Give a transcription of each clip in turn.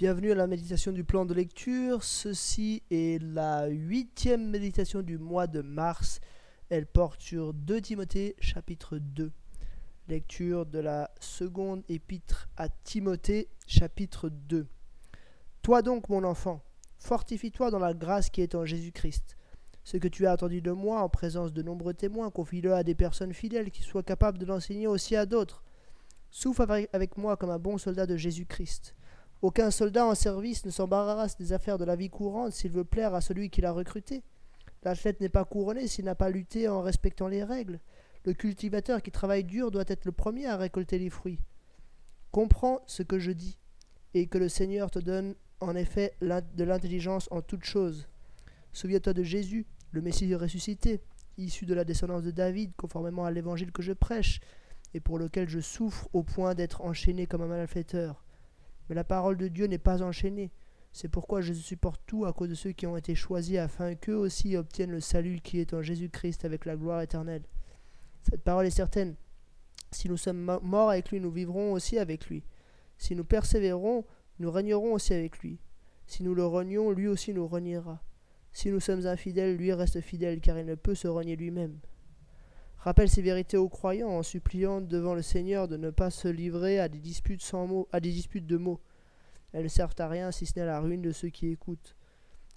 Bienvenue à la méditation du plan de lecture. Ceci est la huitième méditation du mois de mars. Elle porte sur 2 Timothée chapitre 2. Lecture de la seconde épître à Timothée chapitre 2. Toi donc mon enfant, fortifie-toi dans la grâce qui est en Jésus-Christ. Ce que tu as entendu de moi en présence de nombreux témoins, confie-le à des personnes fidèles qui soient capables de l'enseigner aussi à d'autres. Souffle avec moi comme un bon soldat de Jésus-Christ. Aucun soldat en service ne s'embarrasse des affaires de la vie courante s'il veut plaire à celui qui l'a recruté. L'athlète n'est pas couronné s'il n'a pas lutté en respectant les règles. Le cultivateur qui travaille dur doit être le premier à récolter les fruits. Comprends ce que je dis, et que le Seigneur te donne en effet de l'intelligence en toutes choses. Souviens-toi de Jésus, le Messie ressuscité, issu de la descendance de David, conformément à l'évangile que je prêche, et pour lequel je souffre au point d'être enchaîné comme un malfaiteur. Mais la parole de Dieu n'est pas enchaînée. C'est pourquoi je supporte tout à cause de ceux qui ont été choisis afin qu'eux aussi obtiennent le salut qui est en Jésus-Christ avec la gloire éternelle. Cette parole est certaine. Si nous sommes morts avec lui, nous vivrons aussi avec lui. Si nous persévérons, nous régnerons aussi avec lui. Si nous le renions, lui aussi nous reniera. Si nous sommes infidèles, lui reste fidèle, car il ne peut se renier lui-même. Rappelle ces vérités aux croyants en suppliant devant le Seigneur de ne pas se livrer à des disputes sans mots, à des disputes de mots. Elles ne servent à rien si ce n'est la ruine de ceux qui écoutent.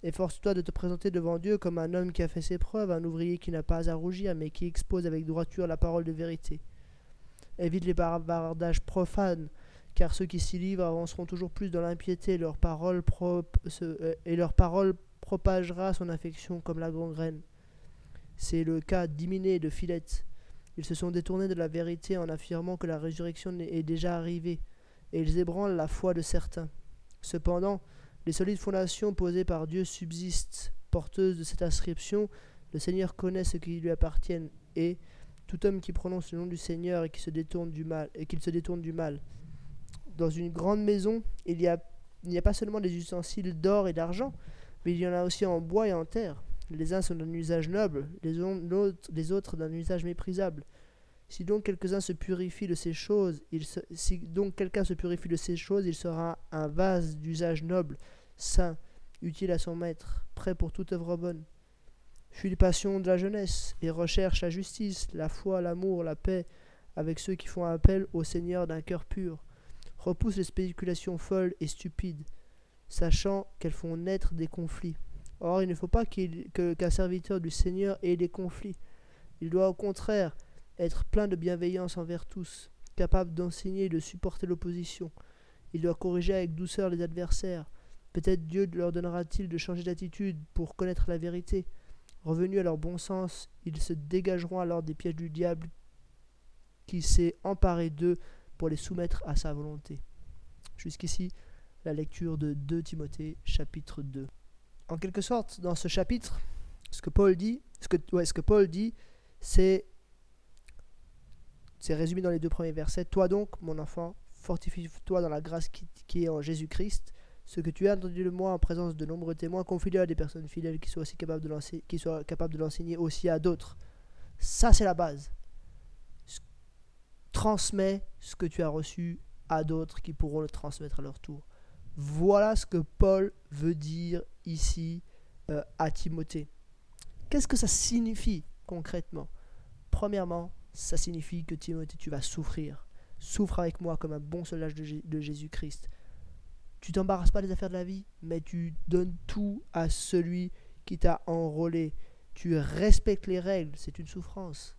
Efforce-toi de te présenter devant Dieu comme un homme qui a fait ses preuves, un ouvrier qui n'a pas à rougir, mais qui expose avec droiture la parole de vérité. Évite les bavardages profanes, car ceux qui s'y livrent avanceront toujours plus dans l'impiété, leur parole euh, et leur parole propagera son infection comme la gangrène. C'est le cas d'Iminé et de Philette. Ils se sont détournés de la vérité en affirmant que la résurrection est déjà arrivée, et ils ébranlent la foi de certains. Cependant, les solides fondations posées par Dieu subsistent, porteuses de cette inscription, le Seigneur connaît ce qui lui appartient, et tout homme qui prononce le nom du Seigneur et qui se détourne du mal, et qu'il se détourne du mal. Dans une grande maison, il y a, il n'y a pas seulement des ustensiles d'or et d'argent, mais il y en a aussi en bois et en terre. Les uns sont d'un usage noble, les, les autres d'un usage méprisable. Si donc quelques-uns se de ces choses, si donc quelqu'un se purifie de ces choses, il sera un vase d'usage noble, saint, utile à son maître, prêt pour toute œuvre bonne. Fuis les passions de la jeunesse et recherche la justice, la foi, l'amour, la paix, avec ceux qui font appel au Seigneur d'un cœur pur. Repousse les spéculations folles et stupides, sachant qu'elles font naître des conflits. Or, il ne faut pas qu'un serviteur du Seigneur ait des conflits. Il doit au contraire être plein de bienveillance envers tous, capable d'enseigner et de supporter l'opposition. Il doit corriger avec douceur les adversaires. Peut-être Dieu leur donnera-t-il de changer d'attitude pour connaître la vérité. Revenus à leur bon sens, ils se dégageront alors des pièges du diable qui s'est emparé d'eux pour les soumettre à sa volonté. Jusqu'ici, la lecture de 2 Timothée chapitre 2 en quelque sorte, dans ce chapitre, ce que Paul dit, ce que, Paul dit, c'est, c'est résumé dans les deux premiers versets. Toi donc, mon enfant, fortifie-toi dans la grâce qui, est en Jésus-Christ. Ce que tu as entendu de moi en présence de nombreux témoins, confie à des personnes fidèles qui soient capables de l'enseigner aussi à d'autres. Ça, c'est la base. Transmets ce que tu as reçu à d'autres qui pourront le transmettre à leur tour. Voilà ce que Paul veut dire ici euh, à Timothée. Qu'est-ce que ça signifie concrètement? Premièrement, ça signifie que Timothée, tu vas souffrir. Souffre avec moi comme un bon soldat de, Jésus-Christ. Tu t'embarrasses pas des affaires de la vie, mais tu donnes tout à celui qui t'a enrôlé. Tu respectes les règles, c'est une souffrance,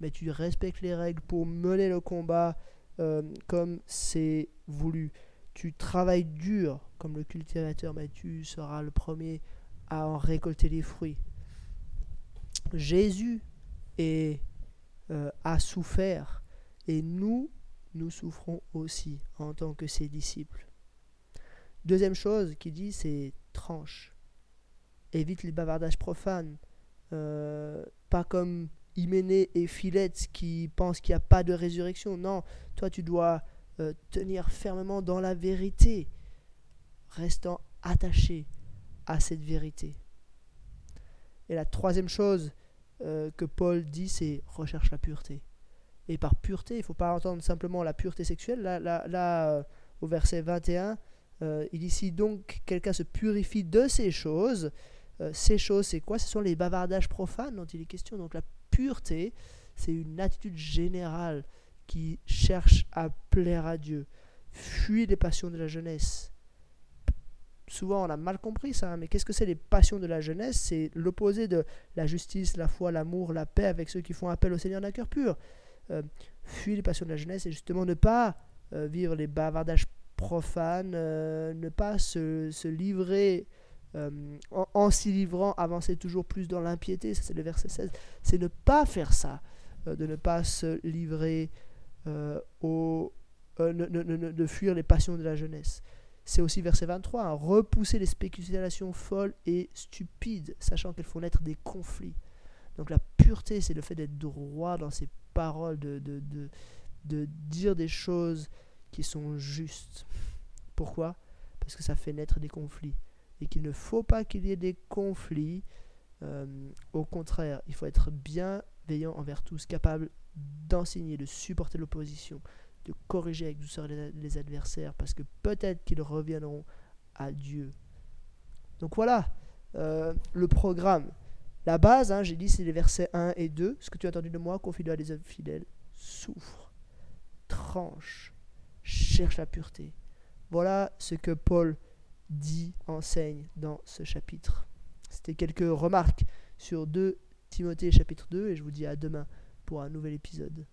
mais tu respectes les règles pour mener le combat euh, comme c'est voulu tu travailles dur comme le cultivateur, mais tu seras le premier à en récolter les fruits. Jésus euh, a souffert et nous, nous souffrons aussi en tant que ses disciples. Deuxième chose qu'il dit, c'est tranche. Évite les bavardages profanes. Euh, pas comme Hyménée et Philette qui pensent qu'il n'y a pas de résurrection. Non, toi tu dois euh, tenir fermement dans la vérité, restant attaché à cette vérité. Et la troisième chose euh, que Paul dit, c'est recherche la pureté. Et par pureté, il ne faut pas entendre simplement la pureté sexuelle. Là, là, euh, au verset 21, Euh, il ici donc quelqu'un se purifie de ces choses. Ces choses, c'est quoi? Ce sont les bavardages profanes dont il est question. Donc la pureté, c'est une attitude générale qui cherche à plaire à Dieu. Fuis les passions de la jeunesse. Souvent, on a mal compris ça, hein, mais qu'est-ce que c'est les passions de la jeunesse? C'est l'opposé de la justice, la foi, l'amour, la paix avec ceux qui font appel au Seigneur d'un cœur pur. Euh, fuis les passions de la jeunesse et justement ne pas euh, vivre les bavardages profanes, euh, ne pas se, se livrer en, en s'y livrant, avancer toujours plus dans l'impiété, ça c'est le verset 16, c'est ne pas faire ça, de ne pas se livrer de fuir les passions de la jeunesse. C'est aussi verset 23, hein, repousser les spéculations folles et stupides, sachant qu'elles font naître des conflits. Donc la pureté, c'est le fait d'être droit dans ses paroles, de, de, de, de dire des choses qui sont justes. Pourquoi? Parce que ça fait naître des conflits. Et qu'il ne faut pas qu'il y ait des conflits. Euh, au contraire, il faut être bienveillant envers tous, capable d'enseigner, de supporter l'opposition, de corriger avec douceur les, adversaires, parce que peut-être qu'ils reviendront à Dieu. Donc voilà euh, le programme. La base, hein, j'ai dit, c'est les versets 1 et 2. Ce que tu as entendu de moi, confie-le à des hommes fidèles. Souffre, tranche, cherche la pureté. Voilà ce que Paul dit, enseigne dans ce chapitre. C'était quelques remarques sur 2 Timothée chapitre 2 et je vous dis à demain pour un nouvel épisode.